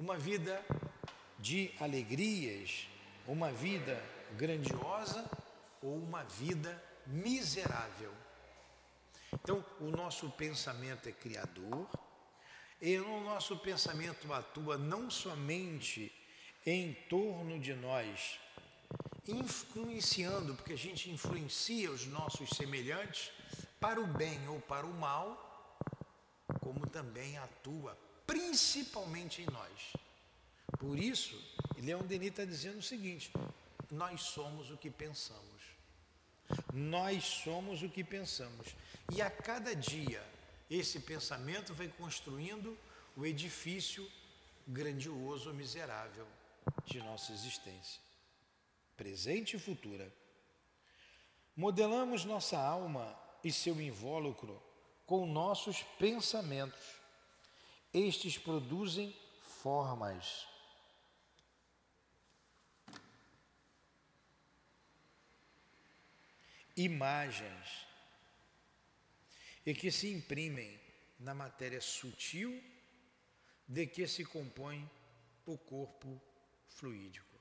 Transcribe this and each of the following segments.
uma vida de alegrias, uma vida grandiosa ou uma vida miserável. Então, o nosso pensamento é criador, e o nosso pensamento atua não somente em torno de nós, influenciando, porque a gente influencia os nossos semelhantes para o bem ou para o mal, como também atua principalmente em nós. Por isso, Leão Denis está dizendo o seguinte: nós somos o que pensamos. Nós somos o que pensamos. E a cada dia, esse pensamento vai construindo o edifício grandioso, miserável de nossa existência, presente e futura. Modelamos nossa alma e seu invólucro com nossos pensamentos. Estes produzem formas. Imagens e que se imprimem na matéria sutil de que se compõe o corpo fluídico.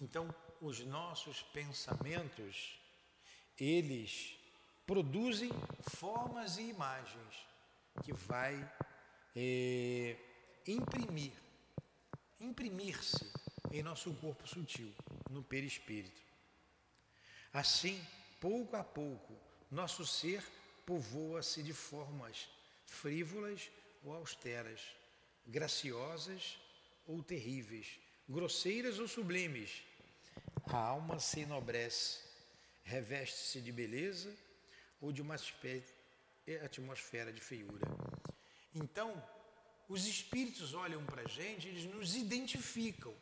Então, os nossos pensamentos, eles produzem formas e imagens que vai é, imprimir, imprimir-se em nosso corpo sutil, no perispírito. Assim, pouco a pouco, nosso ser povoa-se de formas frívolas ou austeras, graciosas ou terríveis, grosseiras ou sublimes. A alma se enobrece, reveste-se de beleza ou de uma atmosfera de feiura. Então, os espíritos olham para a gente, eles nos identificam,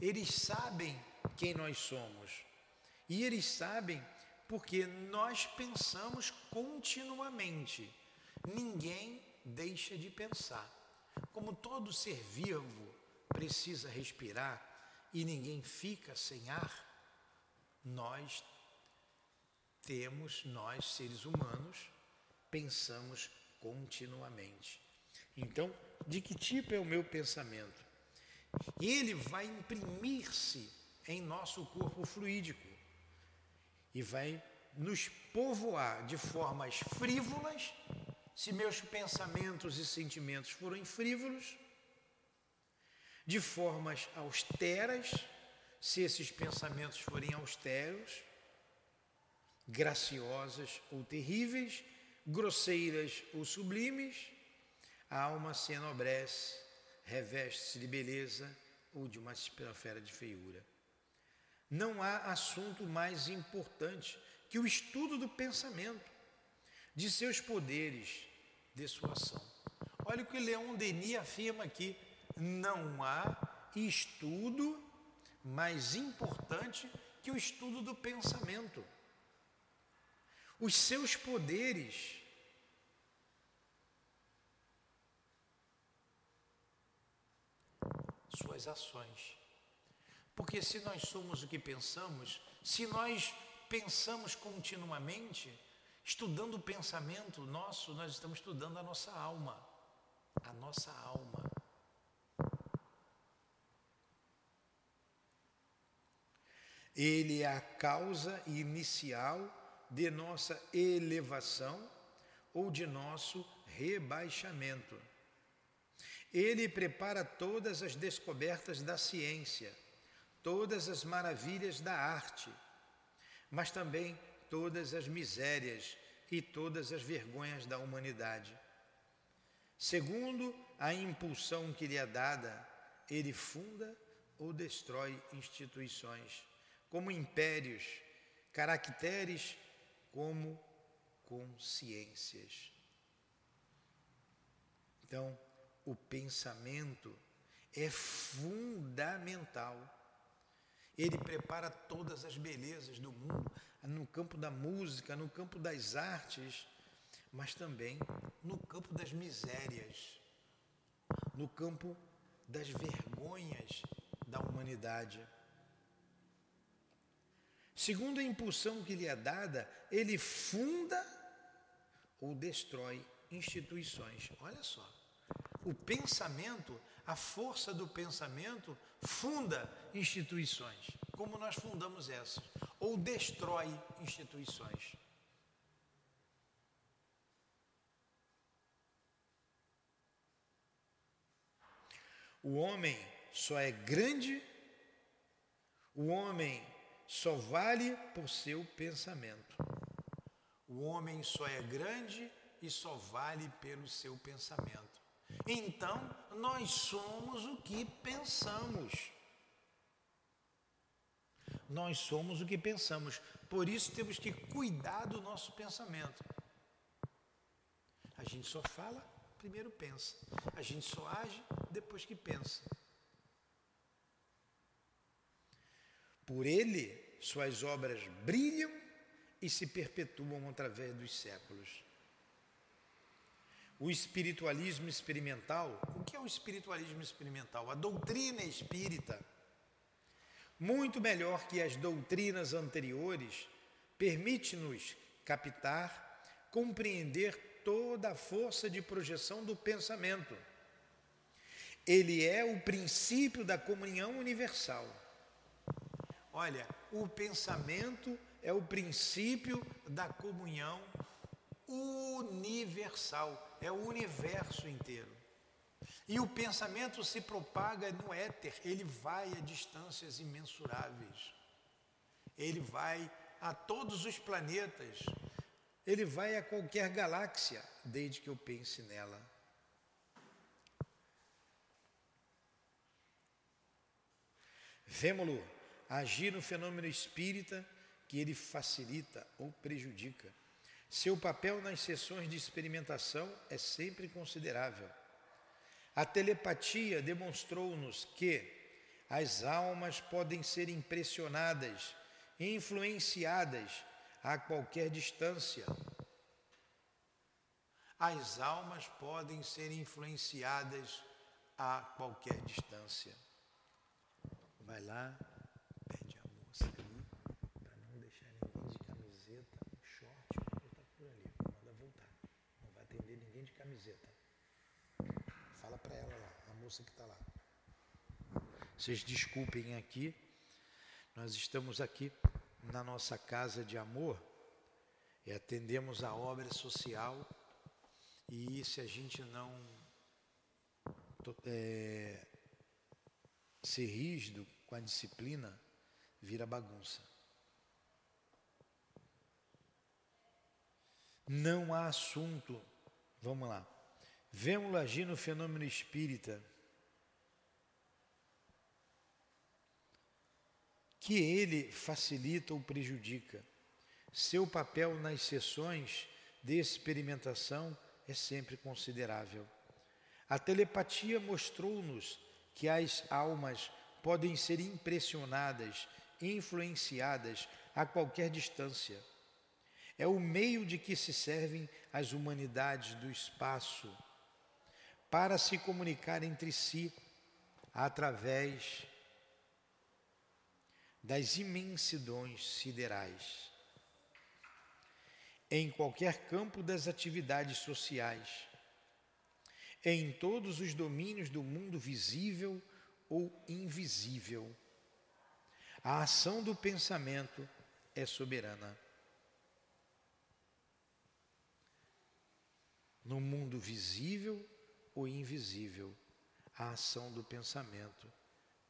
eles sabem quem nós somos e eles sabem porque nós pensamos continuamente. Ninguém deixa de pensar. Como todo ser vivo precisa respirar e ninguém fica sem ar, nós temos, nós seres humanos, pensamos continuamente. Então, de que tipo é o meu pensamento? Ele vai imprimir-se em nosso corpo fluídico e vai nos povoar de formas frívolas se meus pensamentos e sentimentos forem frívolos, de formas austeras, se esses pensamentos forem austeros, graciosas ou terríveis, grosseiras ou sublimes, a alma se enobrece, reveste-se de beleza ou de uma esfera de feiura. Não há assunto mais importante que o estudo do pensamento de seus poderes, de sua ação. Olha o que Leon Denis afirma aqui: não há estudo mais importante que o estudo do pensamento. Os seus poderes. Suas ações. Porque se nós somos o que pensamos, se nós pensamos continuamente, Estudando o pensamento nosso, nós estamos estudando a nossa alma. A nossa alma. Ele é a causa inicial de nossa elevação ou de nosso rebaixamento. Ele prepara todas as descobertas da ciência, todas as maravilhas da arte, mas também todas as misérias e todas as vergonhas da humanidade. Segundo a impulsão que lhe é dada, ele funda ou destrói instituições, como impérios, caracteres como consciências. Então, o pensamento é fundamental. Ele prepara todas as belezas do mundo no campo da música, no campo das artes, mas também no campo das misérias, no campo das vergonhas da humanidade. Segundo a impulsão que lhe é dada, ele funda ou destrói instituições. Olha só, o pensamento a força do pensamento funda instituições, como nós fundamos essas, ou destrói instituições. O homem só é grande, o homem só vale por seu pensamento. O homem só é grande e só vale pelo seu pensamento. Então, nós somos o que pensamos. Nós somos o que pensamos. Por isso temos que cuidar do nosso pensamento. A gente só fala, primeiro pensa. A gente só age depois que pensa. Por ele, suas obras brilham e se perpetuam através dos séculos. O espiritualismo experimental, o que é o espiritualismo experimental? A doutrina espírita, muito melhor que as doutrinas anteriores, permite-nos captar, compreender toda a força de projeção do pensamento. Ele é o princípio da comunhão universal. Olha, o pensamento é o princípio da comunhão universal, é o universo inteiro. E o pensamento se propaga no éter, ele vai a distâncias imensuráveis. Ele vai a todos os planetas. Ele vai a qualquer galáxia, desde que eu pense nela. Vemo-lo agir no fenômeno espírita que ele facilita ou prejudica. Seu papel nas sessões de experimentação é sempre considerável. A telepatia demonstrou-nos que as almas podem ser impressionadas e influenciadas a qualquer distância. As almas podem ser influenciadas a qualquer distância. Vai lá, moça que está lá. Vocês desculpem aqui, nós estamos aqui na nossa casa de amor e atendemos a obra social e se a gente não é, ser rígido com a disciplina, vira bagunça. Não há assunto, vamos lá, vemos agir no fenômeno espírita que ele facilita ou prejudica. Seu papel nas sessões de experimentação é sempre considerável. A telepatia mostrou-nos que as almas podem ser impressionadas, influenciadas a qualquer distância. É o meio de que se servem as humanidades do espaço para se comunicar entre si através das imensidões siderais. Em qualquer campo das atividades sociais, em todos os domínios do mundo visível ou invisível, a ação do pensamento é soberana. No mundo visível ou invisível, a ação do pensamento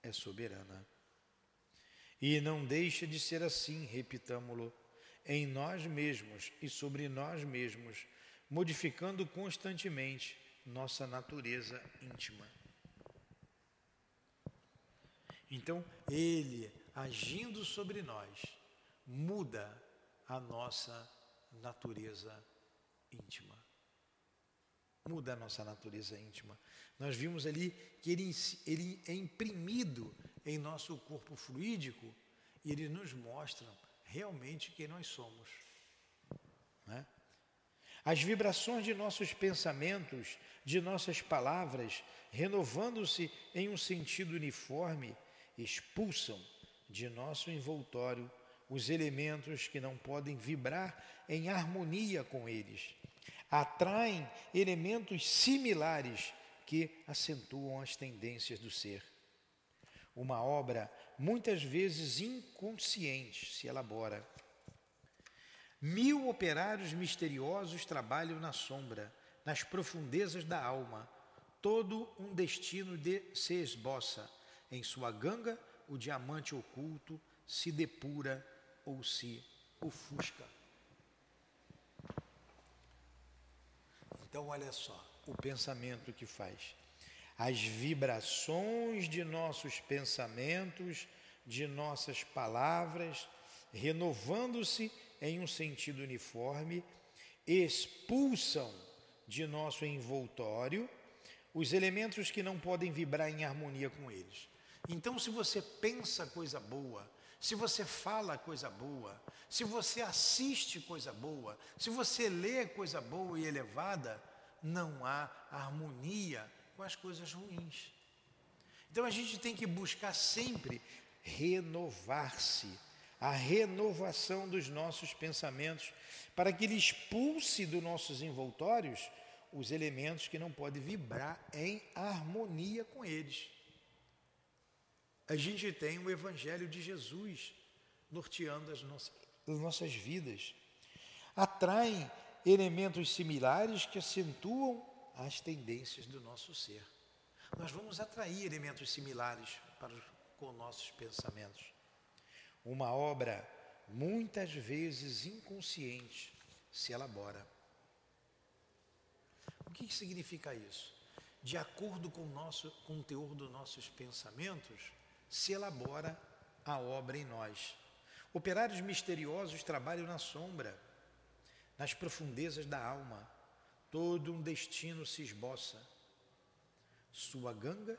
é soberana. E não deixa de ser assim, repitamo-lo, em nós mesmos e sobre nós mesmos, modificando constantemente nossa natureza íntima. Então, ele, agindo sobre nós, muda a nossa natureza íntima. Muda a nossa natureza íntima. Nós vimos ali que ele, ele é imprimido em nosso corpo fluídico e ele nos mostra realmente quem nós somos. Né? As vibrações de nossos pensamentos, de nossas palavras, renovando-se em um sentido uniforme, expulsam de nosso envoltório os elementos que não podem vibrar em harmonia com eles. Atraem elementos similares que acentuam as tendências do ser. Uma obra muitas vezes inconsciente se elabora. Mil operários misteriosos trabalham na sombra, nas profundezas da alma. Todo um destino de, se esboça. Em sua ganga, o diamante oculto se depura ou se ofusca. Então, olha só o pensamento que faz. As vibrações de nossos pensamentos, de nossas palavras, renovando-se em um sentido uniforme, expulsam de nosso envoltório os elementos que não podem vibrar em harmonia com eles. Então, se você pensa coisa boa, se você fala coisa boa, se você assiste coisa boa, se você lê coisa boa e elevada, não há harmonia com as coisas ruins. Então a gente tem que buscar sempre renovar-se, a renovação dos nossos pensamentos, para que ele expulse dos nossos envoltórios os elementos que não podem vibrar em harmonia com eles a gente tem o Evangelho de Jesus norteando as nossas, as nossas vidas. Atraem elementos similares que acentuam as tendências do nosso ser. Nós vamos atrair elementos similares para, com nossos pensamentos. Uma obra, muitas vezes inconsciente, se elabora. O que, significa isso? De acordo com nosso, com o teor dos nossos pensamentos, se elabora a obra em nós. Operários misteriosos trabalham na sombra, nas profundezas da alma. Todo um destino se esboça. Sua ganga,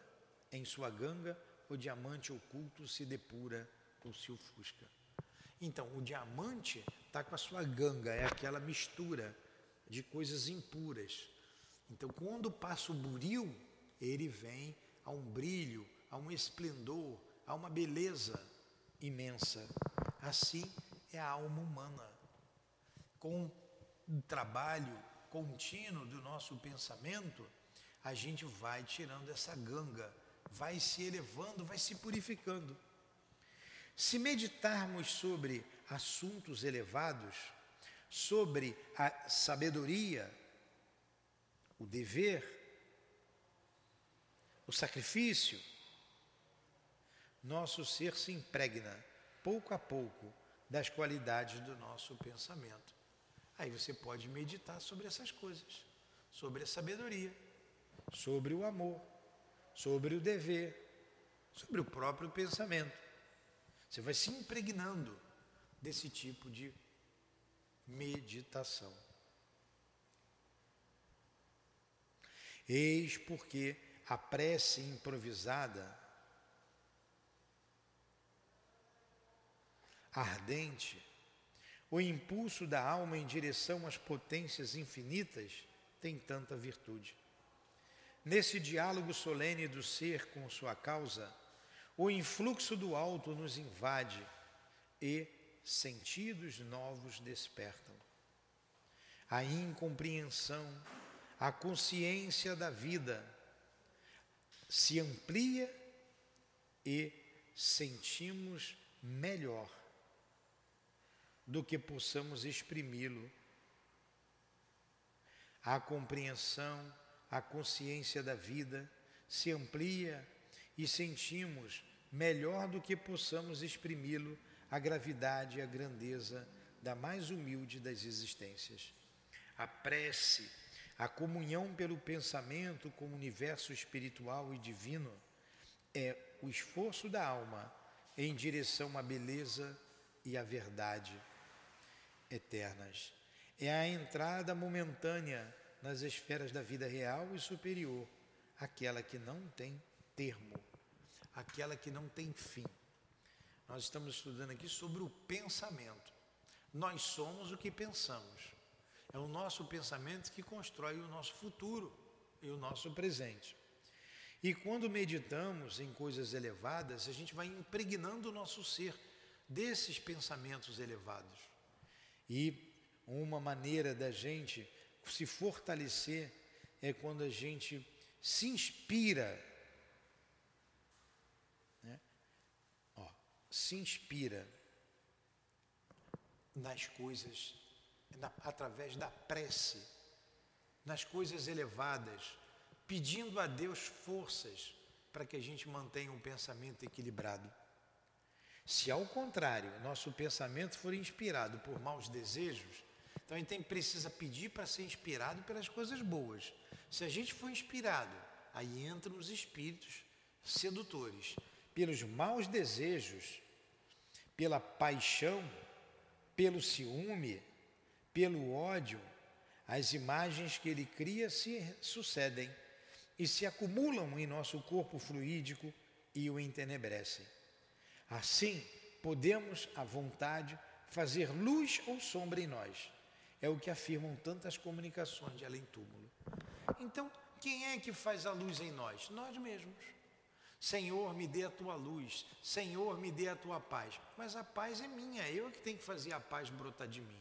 em sua ganga, o diamante oculto se depura ou se ofusca. Então, o diamante está com a sua ganga, é aquela mistura de coisas impuras. Então, quando passa o buril, ele vem a um brilho, a um esplendor, a uma beleza imensa. Assim é a alma humana. Com o trabalho contínuo do nosso pensamento, a gente vai tirando essa ganga, vai se elevando, vai se purificando. Se meditarmos sobre assuntos elevados, sobre a sabedoria, o dever, o sacrifício, nosso ser se impregna, pouco a pouco, das qualidades do nosso pensamento. Aí você pode meditar sobre essas coisas, sobre a sabedoria, sobre o amor, sobre o dever, sobre o próprio pensamento. Você vai se impregnando desse tipo de meditação. Eis porque a prece improvisada ardente, o impulso da alma em direção às potências infinitas tem tanta virtude. Nesse diálogo solene do ser com sua causa, o influxo do alto nos invade e sentidos novos despertam. A incompreensão, a consciência da vida se amplia e sentimos melhor do que possamos exprimi-lo. A compreensão, a consciência da vida se amplia e sentimos, melhor do que possamos exprimi-lo, a gravidade e a grandeza da mais humilde das existências. A prece, a comunhão pelo pensamento com o universo espiritual e divino é o esforço da alma em direção à beleza e à verdade eternas. É a entrada momentânea nas esferas da vida real e superior, aquela que não tem termo, aquela que não tem fim. Nós estamos estudando aqui sobre o pensamento. Nós somos o que pensamos. É o nosso pensamento que constrói o nosso futuro e o nosso presente. E quando meditamos em coisas elevadas, a gente vai impregnando o nosso ser desses pensamentos elevados. E uma maneira da gente se fortalecer é quando a gente se inspira, né? Ó, se inspira nas coisas, na, através da prece, nas coisas elevadas, pedindo a Deus forças para que a gente mantenha um pensamento equilibrado. Se ao contrário, nosso pensamento for inspirado por maus desejos, então a gente precisa pedir para ser inspirado pelas coisas boas. Se a gente for inspirado, aí entram os espíritos sedutores, pelos maus desejos, pela paixão, pelo ciúme, pelo ódio, as imagens que ele cria se sucedem e se acumulam em nosso corpo fluídico e o entenebrecem. Assim, podemos, à vontade, fazer luz ou sombra em nós. É o que afirmam tantas comunicações de além-túmulo. Então, quem é que faz a luz em nós? Nós mesmos. Senhor, me dê a tua luz. Senhor, me dê a tua paz. Mas a paz é minha, eu é que tenho que fazer a paz brotar de mim.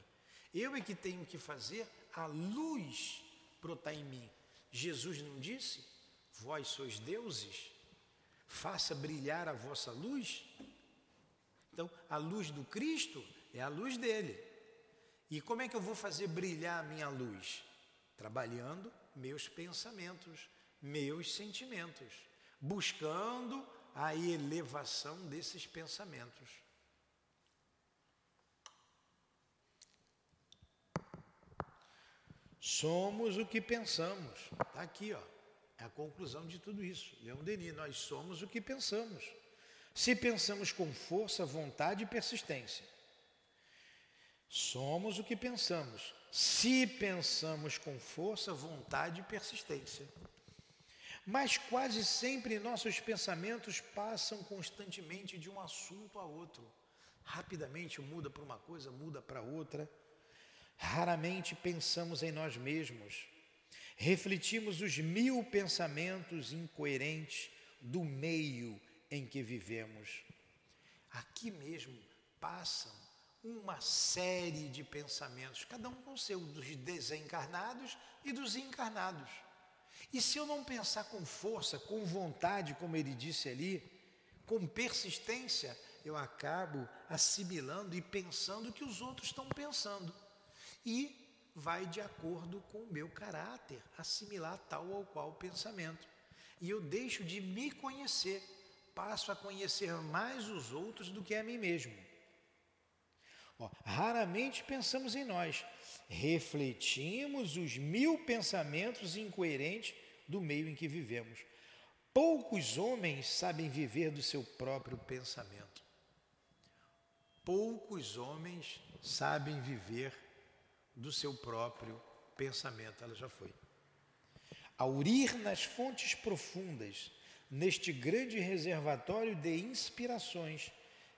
Eu é que tenho que fazer a luz brotar em mim. Jesus não disse: Vós sois deuses, faça brilhar a vossa luz. Então, a luz do Cristo é a luz dele. E como é que eu vou fazer brilhar a minha luz? Trabalhando meus pensamentos, meus sentimentos, buscando a elevação desses pensamentos. Somos o que pensamos. Está aqui, ó. É a conclusão de tudo isso. Leão Denis, nós somos o que pensamos. Se pensamos com força, vontade e persistência. Somos o que pensamos. Se pensamos com força, vontade e persistência. Mas quase sempre nossos pensamentos passam constantemente de um assunto a outro. Rapidamente muda para uma coisa, muda para outra Raramente pensamos em nós mesmos. Refletimos os mil pensamentos incoerentes do meio em que vivemos. Aqui mesmo passam uma série de pensamentos, cada um com seu, dos desencarnados e dos encarnados. E se eu não pensar com força, com vontade, como ele disse ali, com persistência, eu acabo assimilando e pensando o que os outros estão pensando e vai de acordo com o meu caráter, assimilar tal ou qual pensamento. E eu deixo de me conhecer, passo a conhecer mais os outros do que a mim mesmo. Ó, raramente pensamos em nós, refletimos os mil pensamentos incoerentes do meio em que vivemos. Poucos homens sabem viver do seu próprio pensamento. Poucos homens sabem viver do seu próprio pensamento. Ela já foi. Aurir nas fontes profundas, neste grande reservatório de inspirações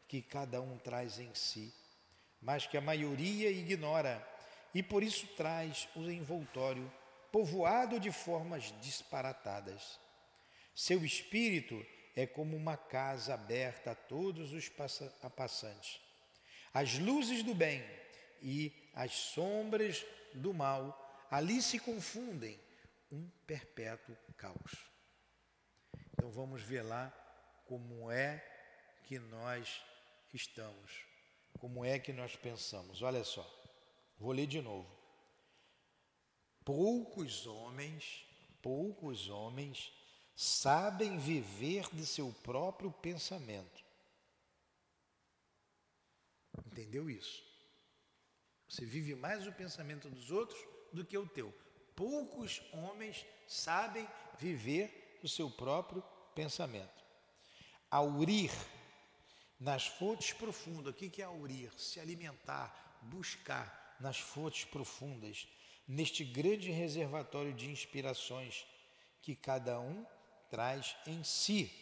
que cada um traz em si, mas que a maioria ignora e por isso traz o envoltório povoado de formas disparatadas. Seu espírito é como uma casa aberta a todos os passantes. As luzes do bem e as sombras do mal ali se confundem, um perpétuo caos. Então vamos ver lá como é que nós estamos, como é que nós pensamos. Olha só, vou ler de novo. Poucos homens, poucos homens sabem viver de seu próprio pensamento. Entendeu isso? Você vive mais o pensamento dos outros do que o teu. Poucos homens sabem viver o seu próprio pensamento. Aurir nas fontes profundas. O que é aurir? Se alimentar, buscar nas fontes profundas, neste grande reservatório de inspirações que cada um traz em si,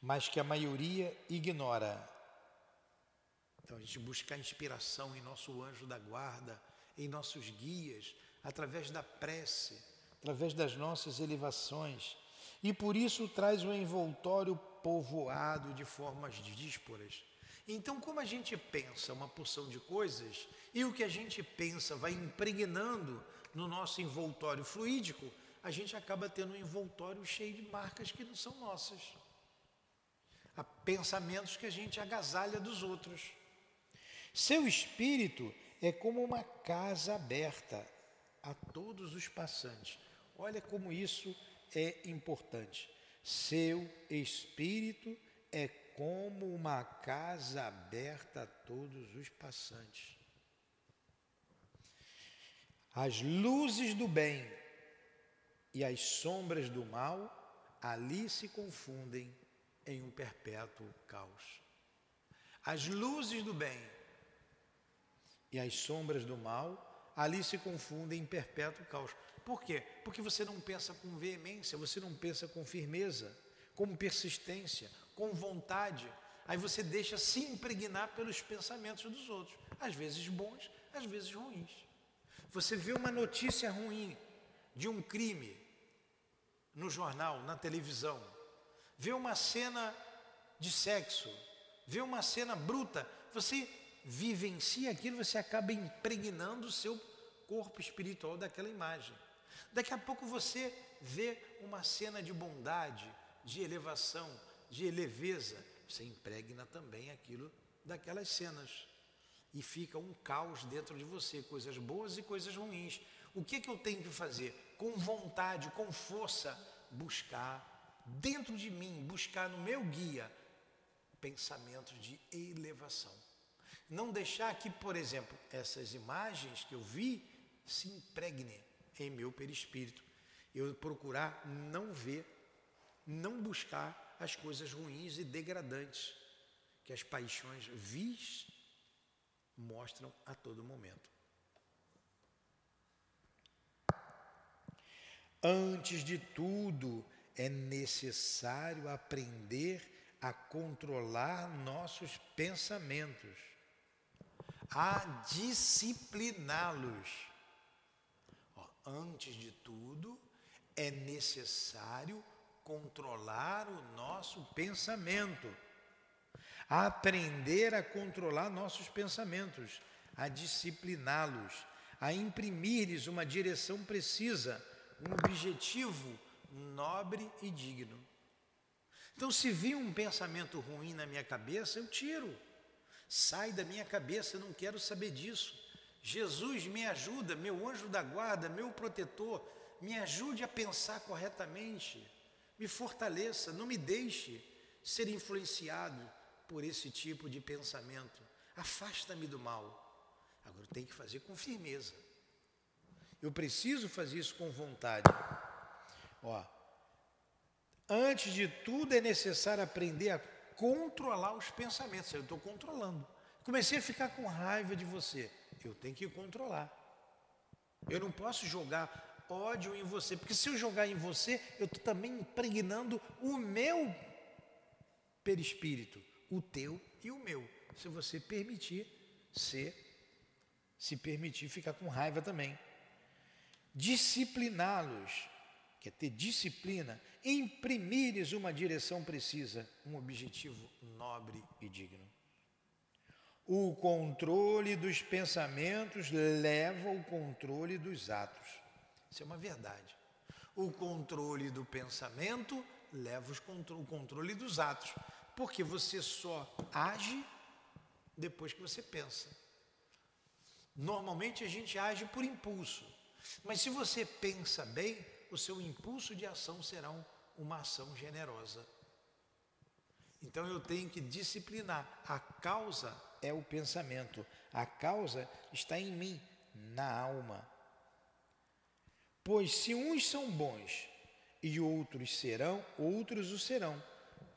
mas que a maioria ignora então a gente busca inspiração em nosso anjo da guarda, em nossos guias, através da prece, através das nossas elevações. E por isso traz um envoltório povoado de formas dísporas. Então, como a gente pensa uma porção de coisas e o que a gente pensa vai impregnando no nosso envoltório fluídico, a gente acaba tendo um envoltório cheio de marcas que não são nossas. Há pensamentos que a gente agasalha dos outros. Seu espírito é como uma casa aberta a todos os passantes. Olha como isso é importante. Seu espírito é como uma casa aberta a todos os passantes. As luzes do bem e as sombras do mal ali se confundem em um perpétuo caos. As luzes do bem e as sombras do mal ali se confundem em perpétuo caos. Por quê? Porque você não pensa com veemência, você não pensa com firmeza, com persistência, com vontade. Aí você deixa se impregnar pelos pensamentos dos outros, às vezes bons, às vezes ruins. Você vê uma notícia ruim de um crime no jornal, na televisão, vê uma cena de sexo, vê uma cena bruta, você vivencia aquilo, você acaba impregnando o seu corpo espiritual daquela imagem. Daqui a pouco você vê uma cena de bondade, de elevação, de leveza, você impregna também aquilo daquelas cenas. E fica um caos dentro de você, coisas boas e coisas ruins. O que, que eu tenho que fazer? Com vontade, com força, buscar dentro de mim, buscar no meu guia pensamentos de elevação. Não deixar que, por exemplo, essas imagens que eu vi se impregnem em meu perispírito. Eu procurar não ver, não buscar as coisas ruins e degradantes que as paixões vis mostram a todo momento. Antes de tudo, é necessário aprender a controlar nossos pensamentos, a discipliná-los antes de tudo, é necessário controlar o nosso pensamento, aprender a controlar nossos pensamentos, a discipliná-los, a imprimir-lhes uma direção precisa, um objetivo nobre e digno. Então, se vir um pensamento ruim na minha cabeça, eu tiro. Sai da minha cabeça, eu não quero saber disso. Jesus me ajuda, meu anjo da guarda, meu protetor, me ajude a pensar corretamente, me fortaleça, não me deixe ser influenciado por esse tipo de pensamento. Afasta-me do mal. Agora tem que fazer com firmeza. Eu preciso fazer isso com vontade. Ó, antes de tudo é necessário aprender a controlar os pensamentos. Eu estou controlando. Comecei a ficar com raiva de você eu tenho que controlar. Eu não posso jogar ódio em você, porque se eu jogar em você, eu estou também impregnando o meu perispírito, o teu e o meu. Se você permitir ser, se permitir ficar com raiva também. Discipliná-los, quer ter disciplina, imprimir-lhes uma direção precisa, um objetivo nobre e digno. O controle dos pensamentos leva ao controle dos atos. Isso é uma verdade. O controle do pensamento leva o controle dos atos. Porque você só age depois que você pensa. Normalmente a gente age por impulso. Mas se você pensa bem, o seu impulso de ação será uma ação generosa. Então eu tenho que disciplinar. A causa é o pensamento. A causa está em mim, na alma. Pois se uns são bons e outros serão, outros o serão.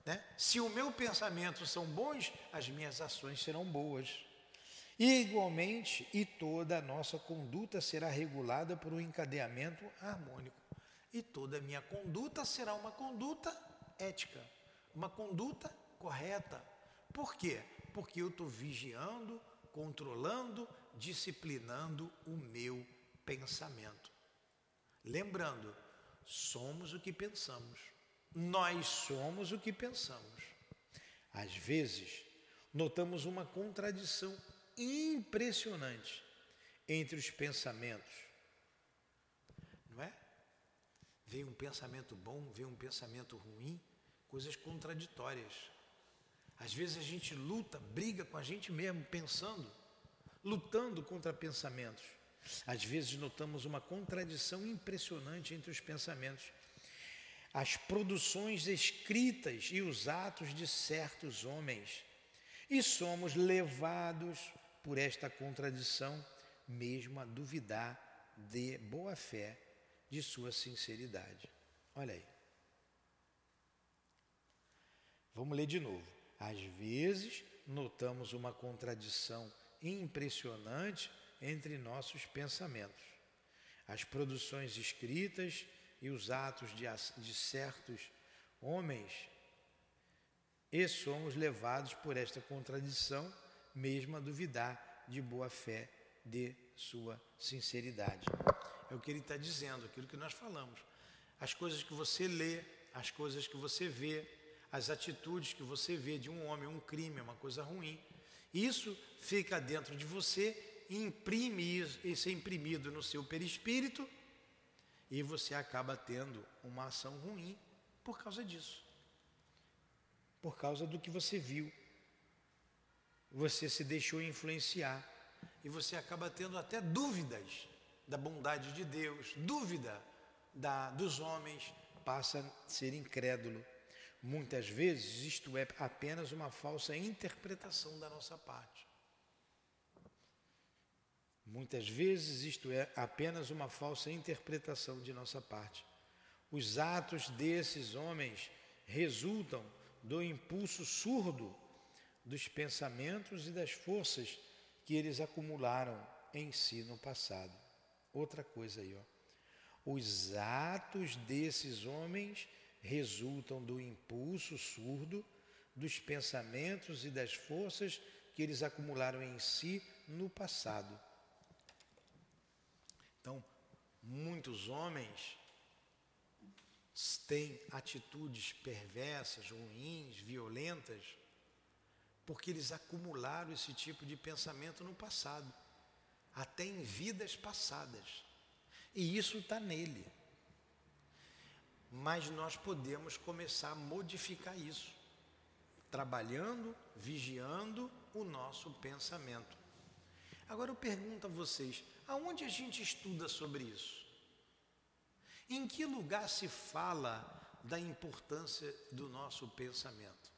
Né? Se o meu pensamento são bons, as minhas ações serão boas. E, igualmente, e toda a nossa conduta será regulada por um encadeamento harmônico. E toda a minha conduta será uma conduta ética, uma conduta correta. Por quê? Porque eu estou vigiando, controlando, disciplinando o meu pensamento. Lembrando, somos o que pensamos. Nós somos o que pensamos. Às vezes, notamos uma contradição impressionante entre os pensamentos. Vem um pensamento bom, vem um pensamento ruim, coisas contraditórias. Às vezes a gente luta, briga com a gente mesmo, pensando, lutando contra pensamentos. Às vezes notamos uma contradição impressionante entre os pensamentos, as produções escritas e os atos de certos homens, e somos levados por esta contradição mesmo a duvidar de boa fé de sua sinceridade. Olha aí. Vamos ler de novo. Às vezes, notamos uma contradição impressionante entre nossos pensamentos. As produções escritas e os atos de, de certos homens, e somos levados por esta contradição, mesmo a duvidar de boa fé de sua sinceridade. É o que ele está dizendo, aquilo que nós falamos. As coisas que você lê, as coisas que você vê, as atitudes que você vê de um homem, um crime, uma coisa ruim. Isso fica dentro de você, imprime isso, é imprimido no seu perispírito e você acaba tendo uma ação ruim por causa disso. Por causa do que você viu. Você se deixou influenciar e você acaba tendo até dúvidas da bondade de Deus, dúvida da, dos homens, passa a ser incrédulo. Muitas vezes isto é apenas uma falsa interpretação da nossa parte. Muitas vezes isto é apenas uma falsa interpretação de nossa parte. Os atos desses homens resultam do impulso surdo dos pensamentos e das forças que eles acumularam em si no passado. Outra coisa aí, ó. Os atos desses homens resultam do impulso surdo dos pensamentos e das forças que eles acumularam em si no passado. Então, muitos homens têm atitudes perversas, ruins, violentas, porque eles acumularam esse tipo de pensamento no passado, até em vidas passadas. E isso está nele. Mas nós podemos começar a modificar isso, trabalhando, vigiando o nosso pensamento. Agora eu pergunto a vocês: aonde a gente estuda sobre isso? Em que lugar se fala da importância do nosso pensamento?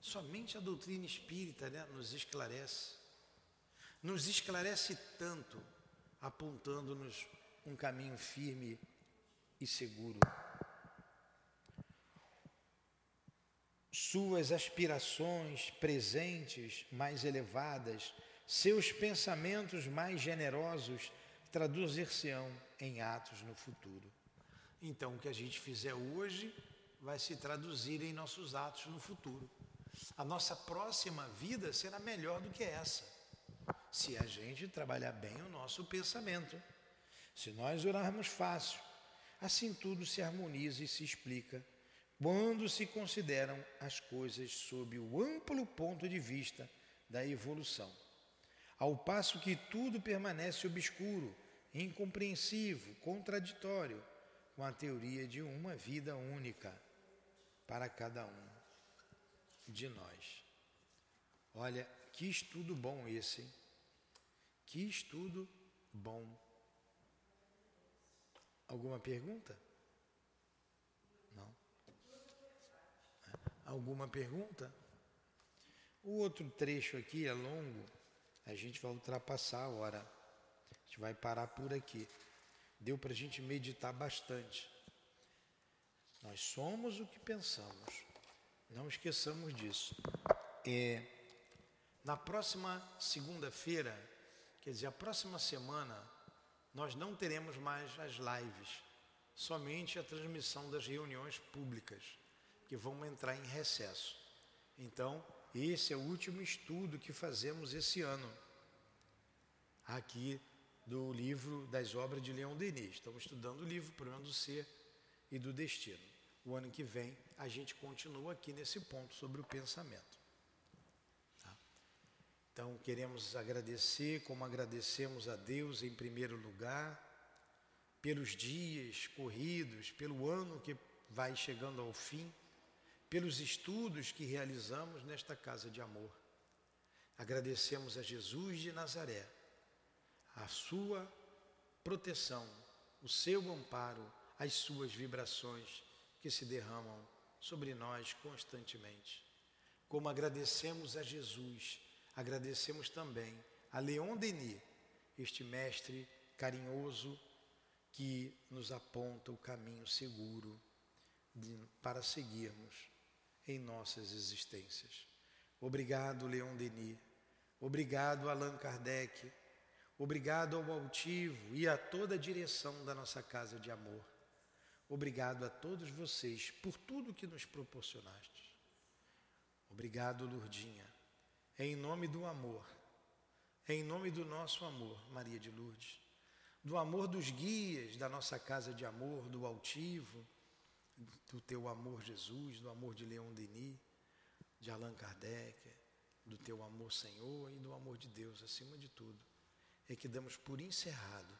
Somente a doutrina espírita né, nos esclarece. Nos esclarece tanto, apontando-nos um caminho firme e seguro. Suas aspirações presentes mais elevadas, seus pensamentos mais generosos traduzir-se-ão em atos no futuro. Então, o que a gente fizer hoje vai se traduzir em nossos atos no futuro. A nossa próxima vida será melhor do que essa, se a gente trabalhar bem o nosso pensamento. Se nós orarmos fácil, assim tudo se harmoniza e se explica quando se consideram as coisas sob o amplo ponto de vista da evolução. Ao passo que tudo permanece obscuro, incompreensivo, contraditório com a teoria de uma vida única para cada um de nós. Olha, que estudo bom esse, hein? Que estudo bom. Alguma pergunta? Não? Alguma pergunta? O outro trecho aqui é longo, a gente vai ultrapassar a hora. A gente vai parar por aqui. Deu para a gente meditar bastante. Nós somos o que pensamos. Não esqueçamos disso. É, na próxima segunda-feira, quer dizer, a próxima semana, nós não teremos mais as lives, somente a transmissão das reuniões públicas, que vão entrar em recesso. Então, esse é o último estudo que fazemos esse ano, aqui do livro das obras de Leão Denis. Estamos estudando o livro Problema do Ser e do Destino. O ano que vem a gente continua aqui nesse ponto sobre o pensamento. Então queremos agradecer, como agradecemos a Deus em primeiro lugar, pelos dias corridos, pelo ano que vai chegando ao fim, pelos estudos que realizamos nesta casa de amor. Agradecemos a Jesus de Nazaré, a sua proteção, o seu amparo, as suas vibrações que se derramam sobre nós constantemente. Como agradecemos a Jesus, agradecemos também a Leon Denis, este mestre carinhoso que nos aponta o caminho seguro de, para seguirmos em nossas existências. Obrigado, Leon Denis. Obrigado, Allan Kardec. Obrigado ao altivo e a toda a direção da nossa casa de amor. Obrigado a todos vocês por tudo que nos proporcionaste. Obrigado, Lurdinha. Em nome do amor, em nome do nosso amor, Maria de Lourdes, do amor dos guias da nossa casa de amor, do altivo, do teu amor, Jesus, do amor de Leon Denis, de Allan Kardec, do teu amor, Senhor, e do amor de Deus acima de tudo, é que damos por encerrado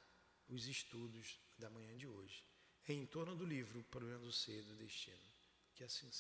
os estudos da manhã de hoje, em torno do livro Problema do Ser do Destino. Que assim seja.